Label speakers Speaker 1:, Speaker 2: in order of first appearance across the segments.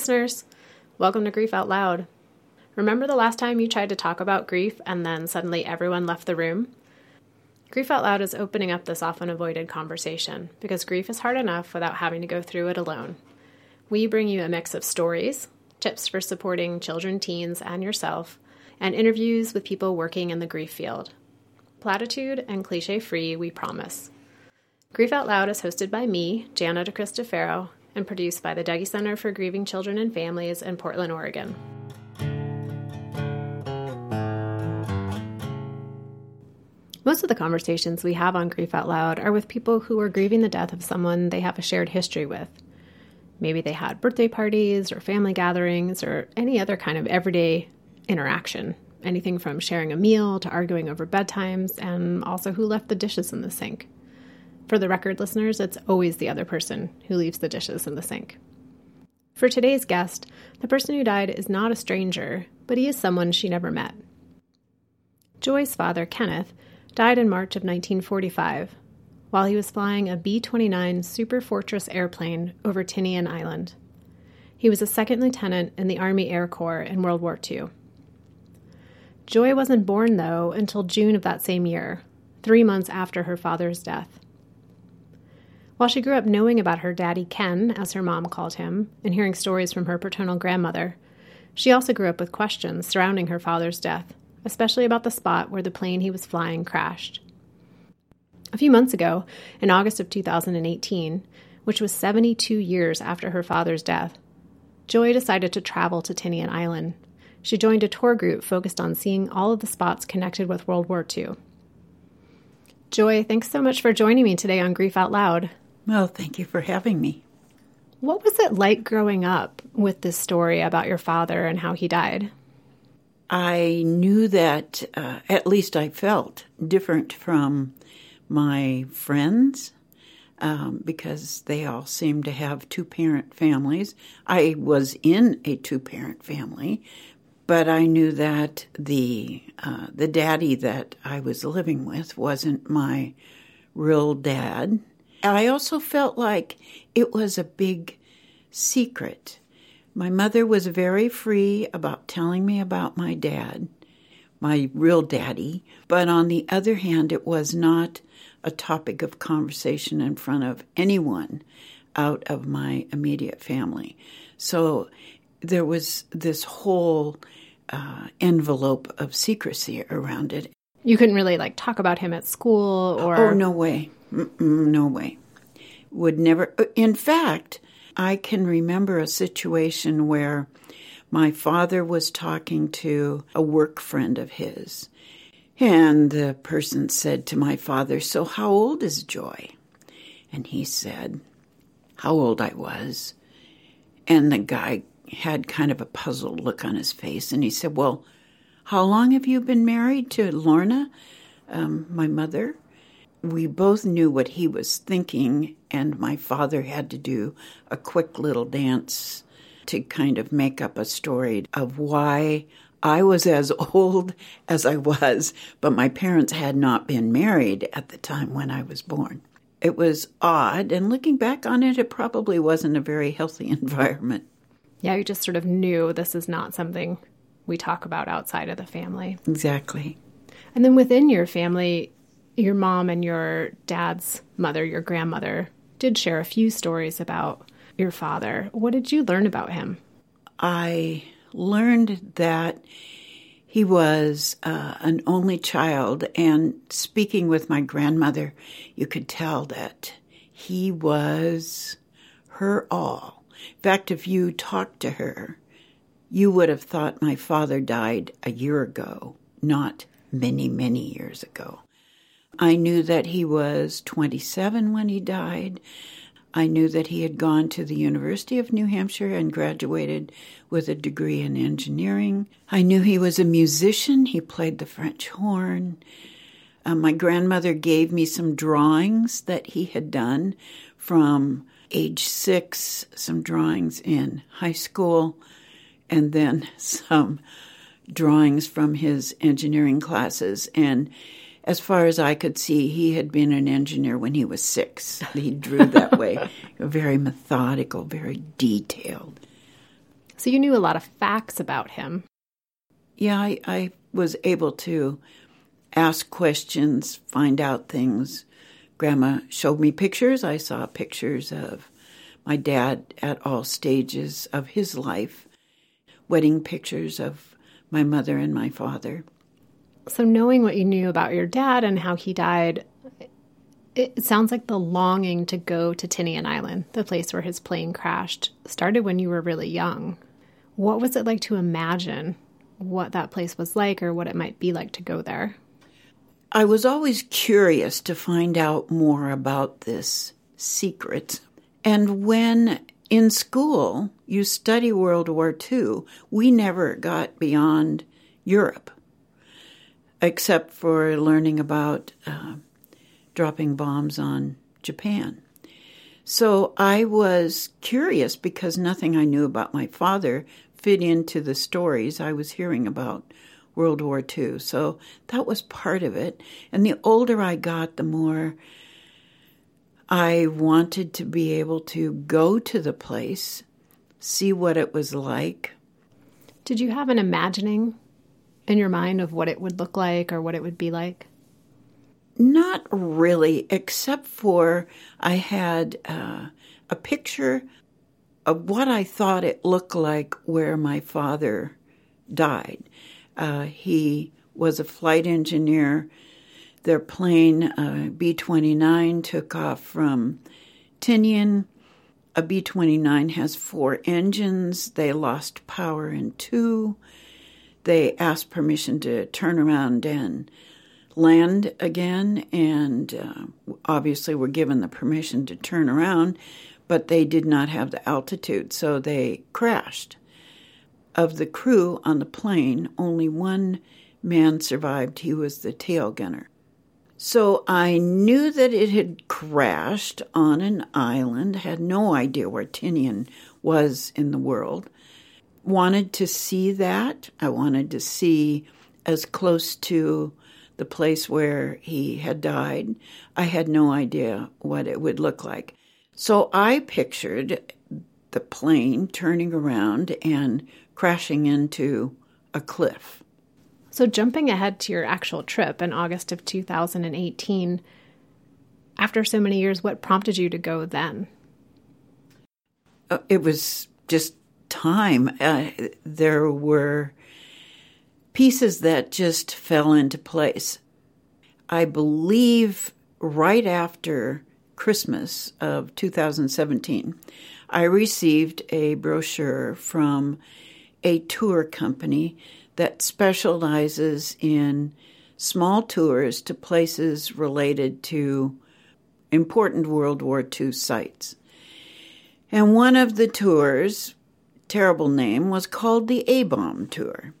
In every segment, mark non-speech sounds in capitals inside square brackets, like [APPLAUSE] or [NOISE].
Speaker 1: listeners. Welcome to Grief Out Loud. Remember the last time you tried to talk about grief and then suddenly everyone left the room? Grief Out Loud is opening up this often avoided conversation because grief is hard enough without having to go through it alone. We bring you a mix of stories, tips for supporting children, teens, and yourself, and interviews with people working in the grief field. Platitude and cliche free, we promise. Grief Out Loud is hosted by me, Jana DeCristofaro, and produced by the Dougy Center for Grieving Children and Families in Portland, Oregon. Most of the conversations we have on Grief Out Loud are with people who are grieving the death of someone they have a shared history with. Maybe they had birthday parties or family gatherings or any other kind of everyday interaction. Anything from sharing a meal to arguing over bedtimes, and also who left the dishes in the sink. For the record, listeners, it's always the other person who leaves the dishes in the sink. For today's guest, the person who died is not a stranger, but he is someone she never met. Joy's father, Kenneth, died in March of 1945 while he was flying a B 29 Super Fortress airplane over Tinian Island. He was a second lieutenant in the Army Air Corps in World War II. Joy wasn't born, though, until June of that same year, three months after her father's death. While she grew up knowing about her daddy Ken, as her mom called him, and hearing stories from her paternal grandmother, she also grew up with questions surrounding her father's death, especially about the spot where the plane he was flying crashed. A few months ago, in August of 2018, which was 72 years after her father's death, Joy decided to travel to Tinian Island. She joined a tour group focused on seeing all of the spots connected with World War II. Joy, thanks so much for joining me today on Grief Out Loud.
Speaker 2: Well, thank you for having me.
Speaker 1: What was it like growing up with this story about your father and how he died?
Speaker 2: I knew that, uh, at least I felt different from my friends um, because they all seemed to have two parent families. I was in a two parent family, but I knew that the uh, the daddy that I was living with wasn't my real dad. I also felt like it was a big secret. My mother was very free about telling me about my dad, my real daddy, but on the other hand, it was not a topic of conversation in front of anyone out of my immediate family. So there was this whole uh, envelope of secrecy around it.
Speaker 1: You couldn't really like talk about him at school or.
Speaker 2: Oh, no way. No way. Would never. Uh, in fact, I can remember a situation where my father was talking to a work friend of his. And the person said to my father, So how old is Joy? And he said, How old I was. And the guy had kind of a puzzled look on his face. And he said, Well, how long have you been married to Lorna, um, my mother? We both knew what he was thinking, and my father had to do a quick little dance to kind of make up a story of why I was as [LAUGHS] old as I was, but my parents had not been married at the time when I was born. It was odd, and looking back on it, it probably wasn't a very healthy [LAUGHS] environment.
Speaker 1: Yeah, you just sort of knew this is not something we talk about outside of the family.
Speaker 2: Exactly.
Speaker 1: And then within your family, your mom and your dad's mother, your grandmother, did share a few stories about your father. What did you learn about him?
Speaker 2: I learned that he was uh, an only child, and speaking with my grandmother, you could tell that he was her all. In fact, if you talked to her, you would have thought my father died a year ago, not many, many years ago. I knew that he was 27 when he died. I knew that he had gone to the University of New Hampshire and graduated with a degree in engineering. I knew he was a musician. He played the French horn. Uh, my grandmother gave me some drawings that he had done from age six, some drawings in high school, and then [LAUGHS] some drawings from his engineering classes. And as far as I could see, he had been an engineer when he was six. He drew that way, [LAUGHS] very methodical, very detailed.
Speaker 1: So you knew a lot of facts about him.
Speaker 2: Yeah, I, I was able to ask questions, find out things. Grandma showed me pictures. I saw pictures of my dad at all stages of his life, wedding pictures of my mother and my father.
Speaker 1: So, knowing what you knew about your dad and how he died, it sounds like the longing to go to Tinian Island, the place where his plane crashed, started when you were really young. What was it like to imagine what that place was like or what it might be like to go there?
Speaker 2: I was always curious to find out more about this secret. And when in school you study World War II, we never got beyond Europe, except for learning about uh, dropping bombs on Japan. So I was curious because nothing I knew about my father fit into the stories I was hearing about World War II. So that was part of it. And the older I got, the more I wanted to be able to go to the place, see what it was like.
Speaker 1: Did you have an imagining in your mind of what it would look like or what it would be like?
Speaker 2: Not really, except for I had uh, a picture of what I thought it looked like where my father died. Uh, he was a flight engineer. Their plane, uh, B 29, took off from Tinian. A B 29 has four engines. They lost power in two. They asked permission to turn around and land again, and uh, obviously were given the permission to turn around, but they did not have the altitude, so they crashed of the crew on the plane, only one man survived. He was the tail gunner. So I knew that it had crashed on an island, had no idea where Tinian was in the world. Wanted to see that. I wanted to see as close to the place where he had died. I had no idea what it would look like. So I pictured the plane turning around and crashing into a cliff.
Speaker 1: So, jumping ahead to your actual trip in August of 2018, after so many years, what prompted you to go then?
Speaker 2: Uh, it was just time. Uh, there were pieces that just fell into place. I believe right after Christmas of 2017, I received a brochure from a tour company that specializes in small tours to places related to important World War II sites. And one of the tours, terrible name, was called the A Bomb Tour.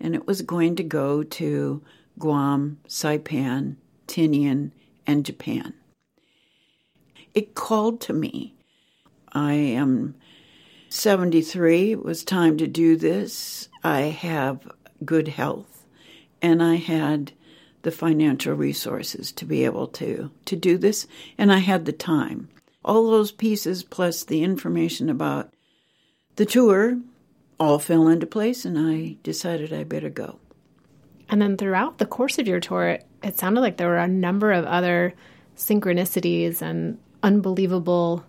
Speaker 2: And it was going to go to Guam, Saipan, Tinian, and Japan. It called to me. I am 73, it was time to do this. I have good health and I had the financial resources to be able to to do this and I had the time. All those pieces plus the information about the tour all fell into place and I decided I better go.
Speaker 1: And then throughout the course of your tour, it sounded like there were a number of other synchronicities and unbelievable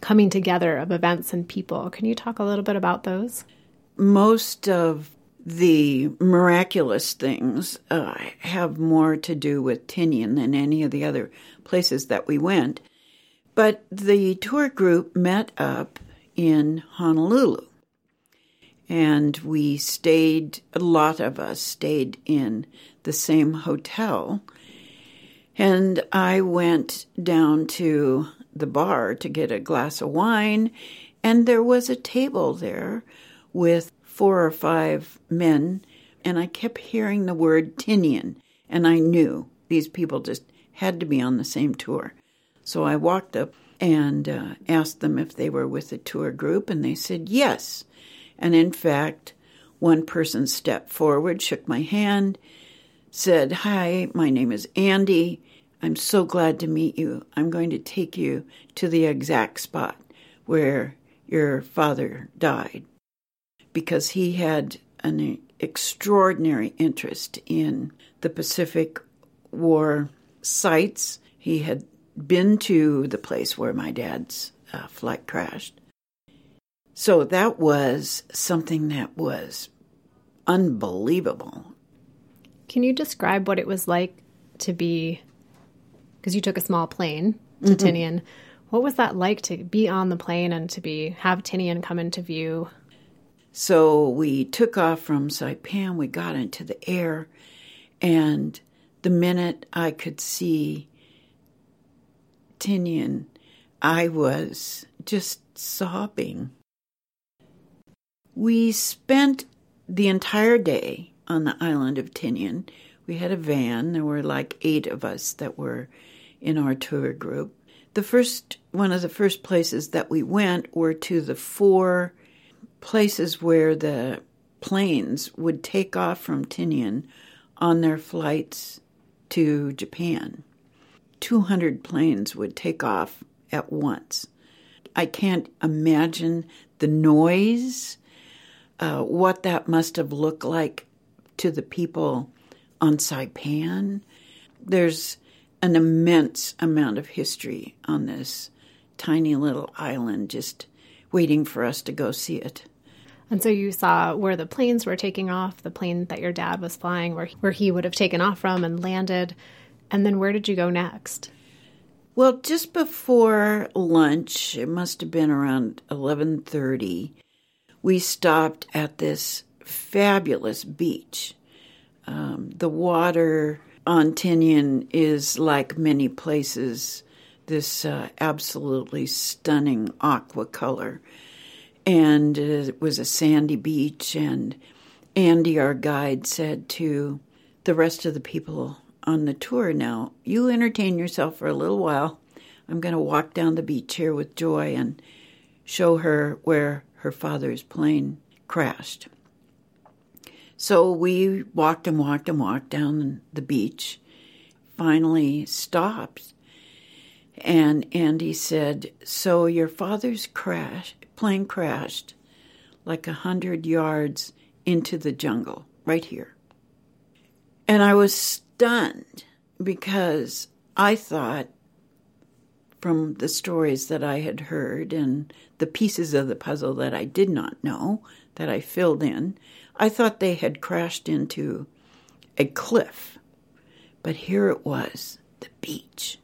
Speaker 1: coming together of events and people. Can you talk a little bit about those?
Speaker 2: Most of the miraculous things uh, have more to do with Tinian than any of the other places that we went. But the tour group met up in Honolulu. And we stayed, a lot of us stayed in the same hotel. And I went down to the bar to get a glass of wine, and there was a table there with four or five men, and I kept hearing the word Tinian, and I knew these people just had to be on the same tour. So I walked up and uh, asked them if they were with the tour group, and they said yes. And in fact, one person stepped forward, shook my hand, said, Hi, my name is Andy. I'm so glad to meet you. I'm going to take you to the exact spot where your father died. because he had an extraordinary interest in the Pacific War sites. He had been to the place where my dad's uh, flight crashed. So that was something that was unbelievable.
Speaker 1: Can you describe what it was like to be, because you took a small plane to mm-hmm. Tinian. What was that like to be on the plane and to be have Tinian come into view?
Speaker 2: So we took off from Saipan, we got into the air, and the minute I could see Tinian, I was just sobbing. We spent the entire day on the island of Tinian. We had a van. There were like eight of us that were in our tour group. The first one of the first places that we went were to the four places where the planes would take off from Tinian on their flights to Japan. 200 planes would take off at once. I can't imagine the noise, uh, what that must have looked like to the people on Saipan. There's an immense amount of history on this tiny little island, just waiting for us to go see it.
Speaker 1: And so you saw where the planes were taking off, the plane that your dad was flying, where where he would have taken off from and landed. And then where did you go next?
Speaker 2: Well, just before lunch, it must have been around 11:30, we stopped at this fabulous beach. Um, the water on Tinian is like many places, this uh, absolutely stunning aqua color. And it was a sandy beach, and Andy, our guide, said to the rest of the people on the tour now, you entertain yourself for a little while. I'm going to walk down the beach here with Joy and show her where her father's plane crashed. So we walked and walked and walked down the beach, finally stopped. And Andy said, So your father's crash plane crashed like a hundred yards into the jungle, right here. And I was stunned because I thought from the stories that I had heard and the pieces of the puzzle that I did not know that I filled in, I thought they had crashed into a cliff, but here it was, the beach.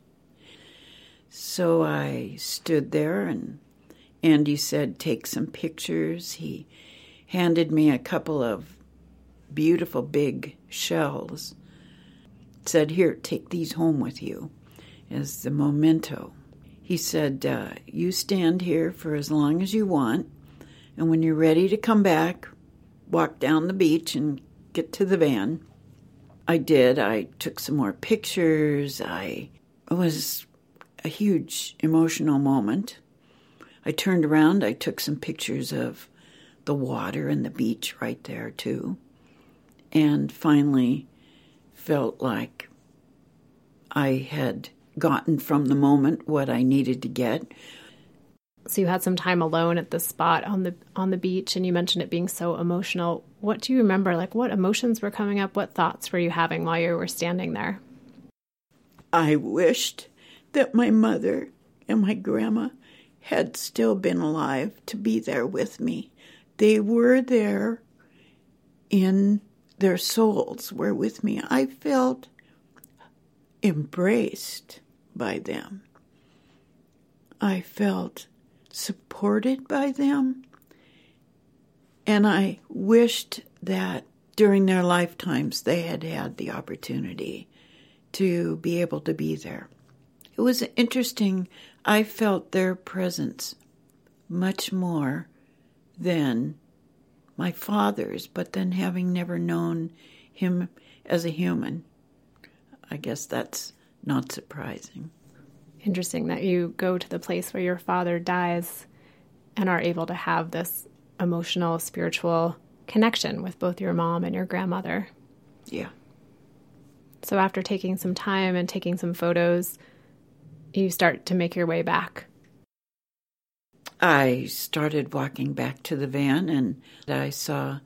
Speaker 2: So I stood there, and Andy said, Take some pictures. He handed me a couple of beautiful big shells. Said, Here, take these home with you as the memento. He said, uh, You stand here for as long as you want, and when you're ready to come back, walk down the beach and get to the van. I did. I took some more pictures. I it was a huge emotional moment. I turned around, I took some pictures of the water and the beach right there too. And finally felt like I had gotten from the moment what I needed to get,
Speaker 1: so you had some time alone at the spot on the on the beach and you mentioned it being so emotional. What do you remember? Like what emotions were coming up? What thoughts were you having while you were standing there?
Speaker 2: I wished that my mother and my grandma had still been alive to be there with me. They were there in their souls were with me i felt embraced by them i felt supported by them. And I wished that during their lifetimes they had had the opportunity to be able to be there. It was interesting. I felt their presence much more than my father's, but then having never known him as a human, I guess that's not surprising
Speaker 1: interesting that you go to the place where your father dies and are able to have this emotional, spiritual connection with both your mom and your grandmother.
Speaker 2: Yeah.
Speaker 1: So after taking some time and taking some photos, you start to make your way back.
Speaker 2: I started walking back to the van and I saw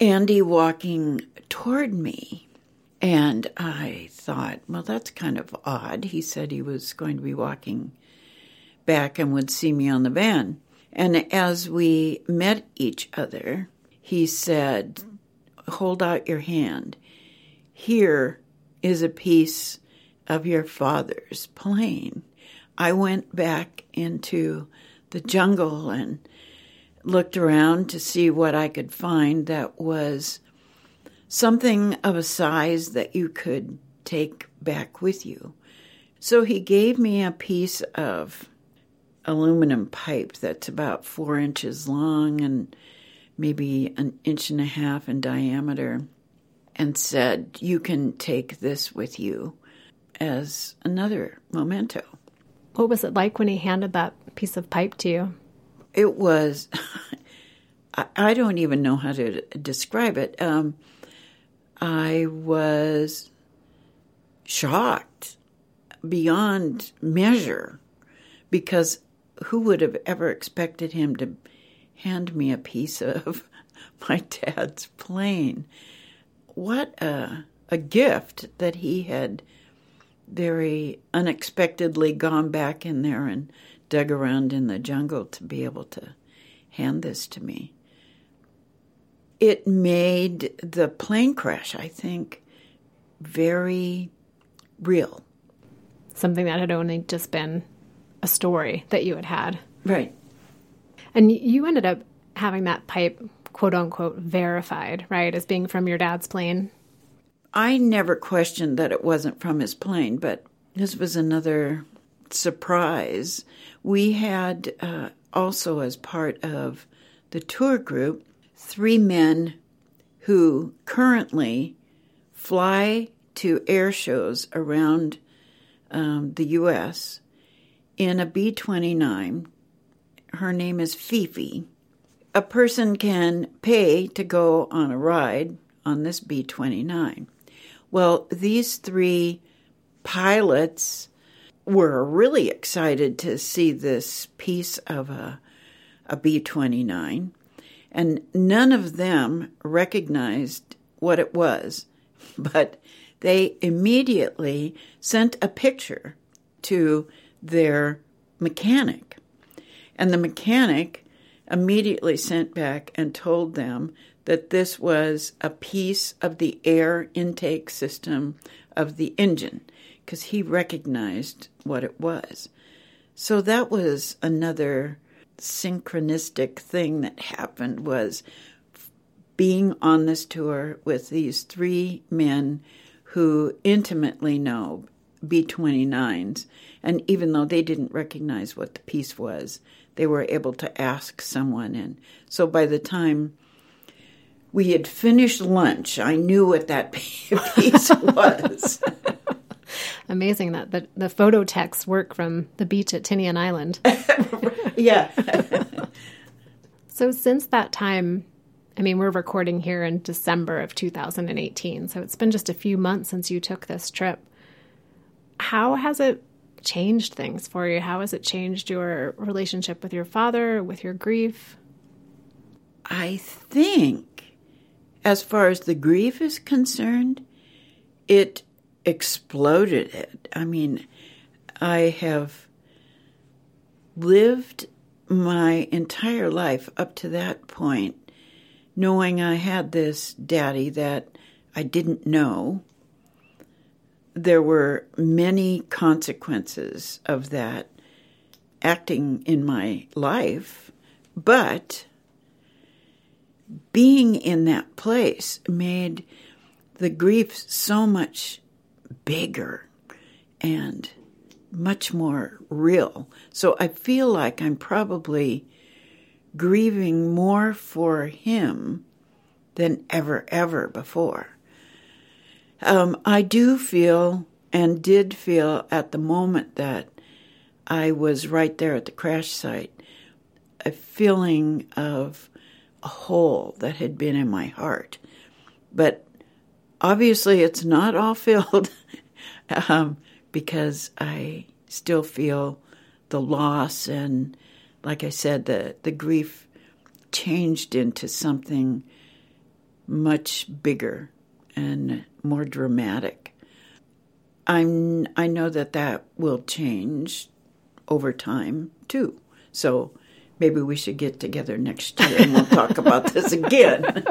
Speaker 2: Andy walking toward me. And I thought, well, that's kind of odd. He said he was going to be walking back and would see me on the van. And as we met each other, he said, Hold out your hand. Here is a piece of your father's plane. I went back into the jungle and looked around to see what I could find that was something of a size that you could take back with you. So he gave me a piece of aluminum pipe that's about four inches long and maybe an inch and a half in diameter and said, You can take this with you as another memento.
Speaker 1: What was it like when he handed that piece of pipe to you?
Speaker 2: It was, [LAUGHS] I don't even know how to describe it. Um, I was shocked beyond measure because who would have ever expected him to hand me a piece of [LAUGHS] my dad's plane? What a, a gift that he had very unexpectedly gone back in there and dug around in the jungle to be able to hand this to me. It made the plane crash, I think, very real.
Speaker 1: Something that had only just been a story that you had had.
Speaker 2: Right.
Speaker 1: And you ended up having that pipe, quote unquote, verified, right, as being from your dad's plane.
Speaker 2: I never questioned that it wasn't from his plane, but this was another surprise. We had uh, also, as part of the tour group, three men who currently fly to air shows around um, the U.S. in a B 29. Her name is Fifi. A person can pay to go on a ride on this B 29. Well, these three pilots were really excited to see this piece of a, a B 29, and none of them recognized what it was, [LAUGHS] but they immediately sent a picture to their mechanic. And the mechanic immediately sent back and told them that this was a piece of the air intake system of the engine because he recognized what it was. So that was another synchronistic thing that happened was being on this tour with these three men who intimately know B29s and even though they didn't recognize what the piece was they were able to ask someone and so by the time we had finished lunch I knew what that [LAUGHS] piece was [LAUGHS]
Speaker 1: amazing that the, the photo texts work from the beach at Tinian Island. [LAUGHS]
Speaker 2: yeah.
Speaker 1: so since that time, I mean, we're recording here in December of 2018, so it's been just a few months since you took this trip. How has it changed things for you? How has it changed your relationship with your father, with your grief?
Speaker 2: I think, as far as the grief is concerned, it exploded it. I mean, I have lived my entire life up to that point knowing I had this daddy that I didn't know. There were many consequences of that acting in my life, but being in that place made the grief so much bigger and much more real. So I feel like I'm probably grieving more for him than ever, ever before. Um, I do feel and did feel at the moment that I was right there at the crash site a feeling of a hole that had been in my heart. But obviously, it's not all filled [LAUGHS] um, because I still feel the loss and like I said, the, the grief changed into something much bigger and more dramatic. I'm I know that that will change over time too. So maybe we should get together next year and we'll talk about this again.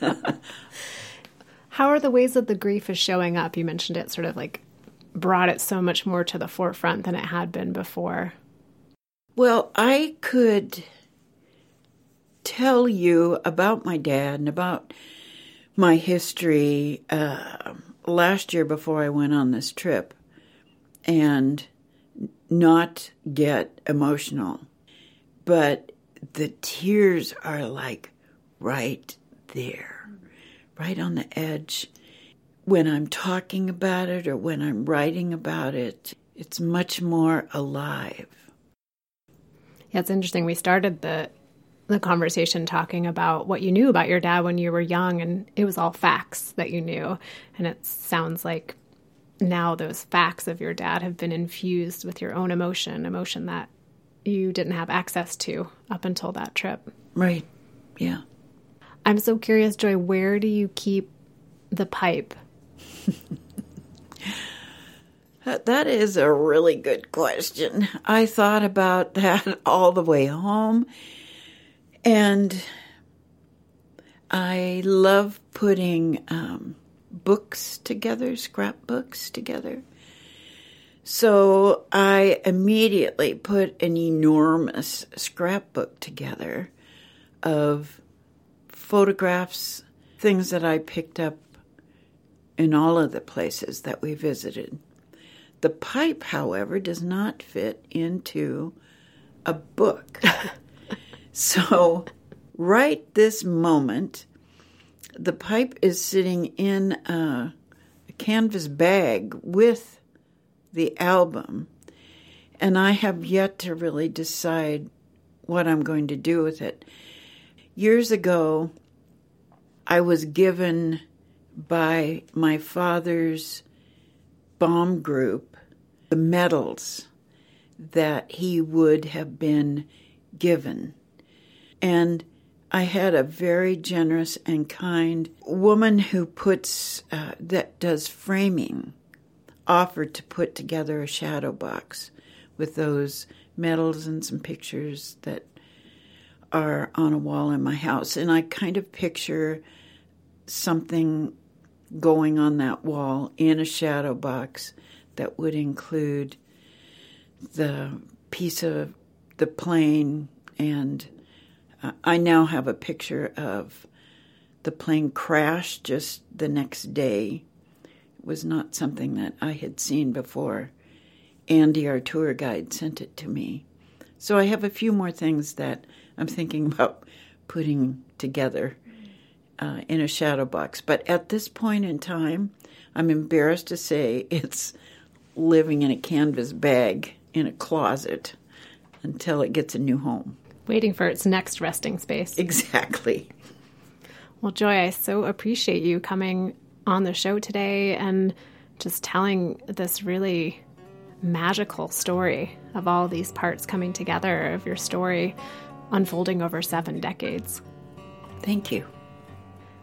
Speaker 2: [LAUGHS]
Speaker 1: How are the ways that the grief is showing up? You mentioned it sort of like brought it so much more to the forefront than it had been before.
Speaker 2: Well, I could tell you about my dad and about my history uh, last year before I went on this trip and not get emotional. But the tears are like right there, right on the edge. When I'm talking about it or when I'm writing about it, it's much more alive.
Speaker 1: Yeah, it's interesting. We started the the conversation talking about what you knew about your dad when you were young and it was all facts that you knew and it sounds like now those facts of your dad have been infused with your own emotion emotion that you didn't have access to up until that trip.
Speaker 2: Right. Yeah.
Speaker 1: I'm so curious joy where do you keep the pipe?
Speaker 2: That is a really good question. I thought about that [LAUGHS] all the way home. And I love putting um, books together, scrapbooks together. So I immediately put an enormous scrapbook together of photographs, things that I picked up in all of the places that we visited. The pipe, however, does not fit into a book. [LAUGHS] So, right this moment, the pipe is sitting in a, a canvas bag with the album, and I have yet to really decide what I'm going to do with it. Years ago, I was given by my father's bomb group the medals that he would have been given and I had a very generous and kind woman who puts, uh, that does framing, offered to put together a shadow box with those medals and some pictures that are on a wall in my house. And I kind of picture something going on that wall in a shadow box that would include the piece of the plane and uh, I now have a picture of the plane crash just the next day. Was not something that I had seen before. Andy, our tour guide, sent it to me. So I have a few more things that I'm thinking [LAUGHS] about putting together uh, in a shadow box. But at this point in time, I'm embarrassed to say [LAUGHS] it's living in a canvas bag in a closet until it gets a new home
Speaker 1: waiting for its next resting space.
Speaker 2: Exactly.
Speaker 1: Well, Joy, I so appreciate you coming on the show today and just telling this really magical story of all these parts coming together of your story unfolding over seven decades.
Speaker 2: Thank you.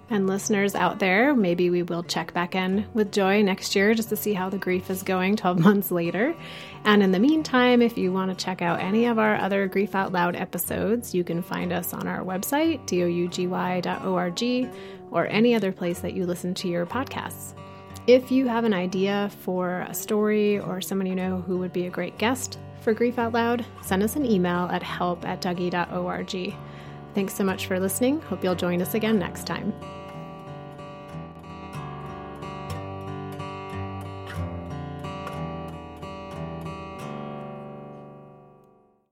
Speaker 1: And listeners out there, maybe we will check back in with Joy next year just to see how the grief is going [LAUGHS] 12 months later. And in the meantime, if you want to check out any of our other Grief Out Loud episodes, you can find us on our website, dougy.org, or any other place that you listen to your podcasts. If you have an idea for a story or someone you know who would be a great guest for Grief Out Loud, send us an email at help at dougy.org. Thanks so much for listening. Hope you'll join us again next time.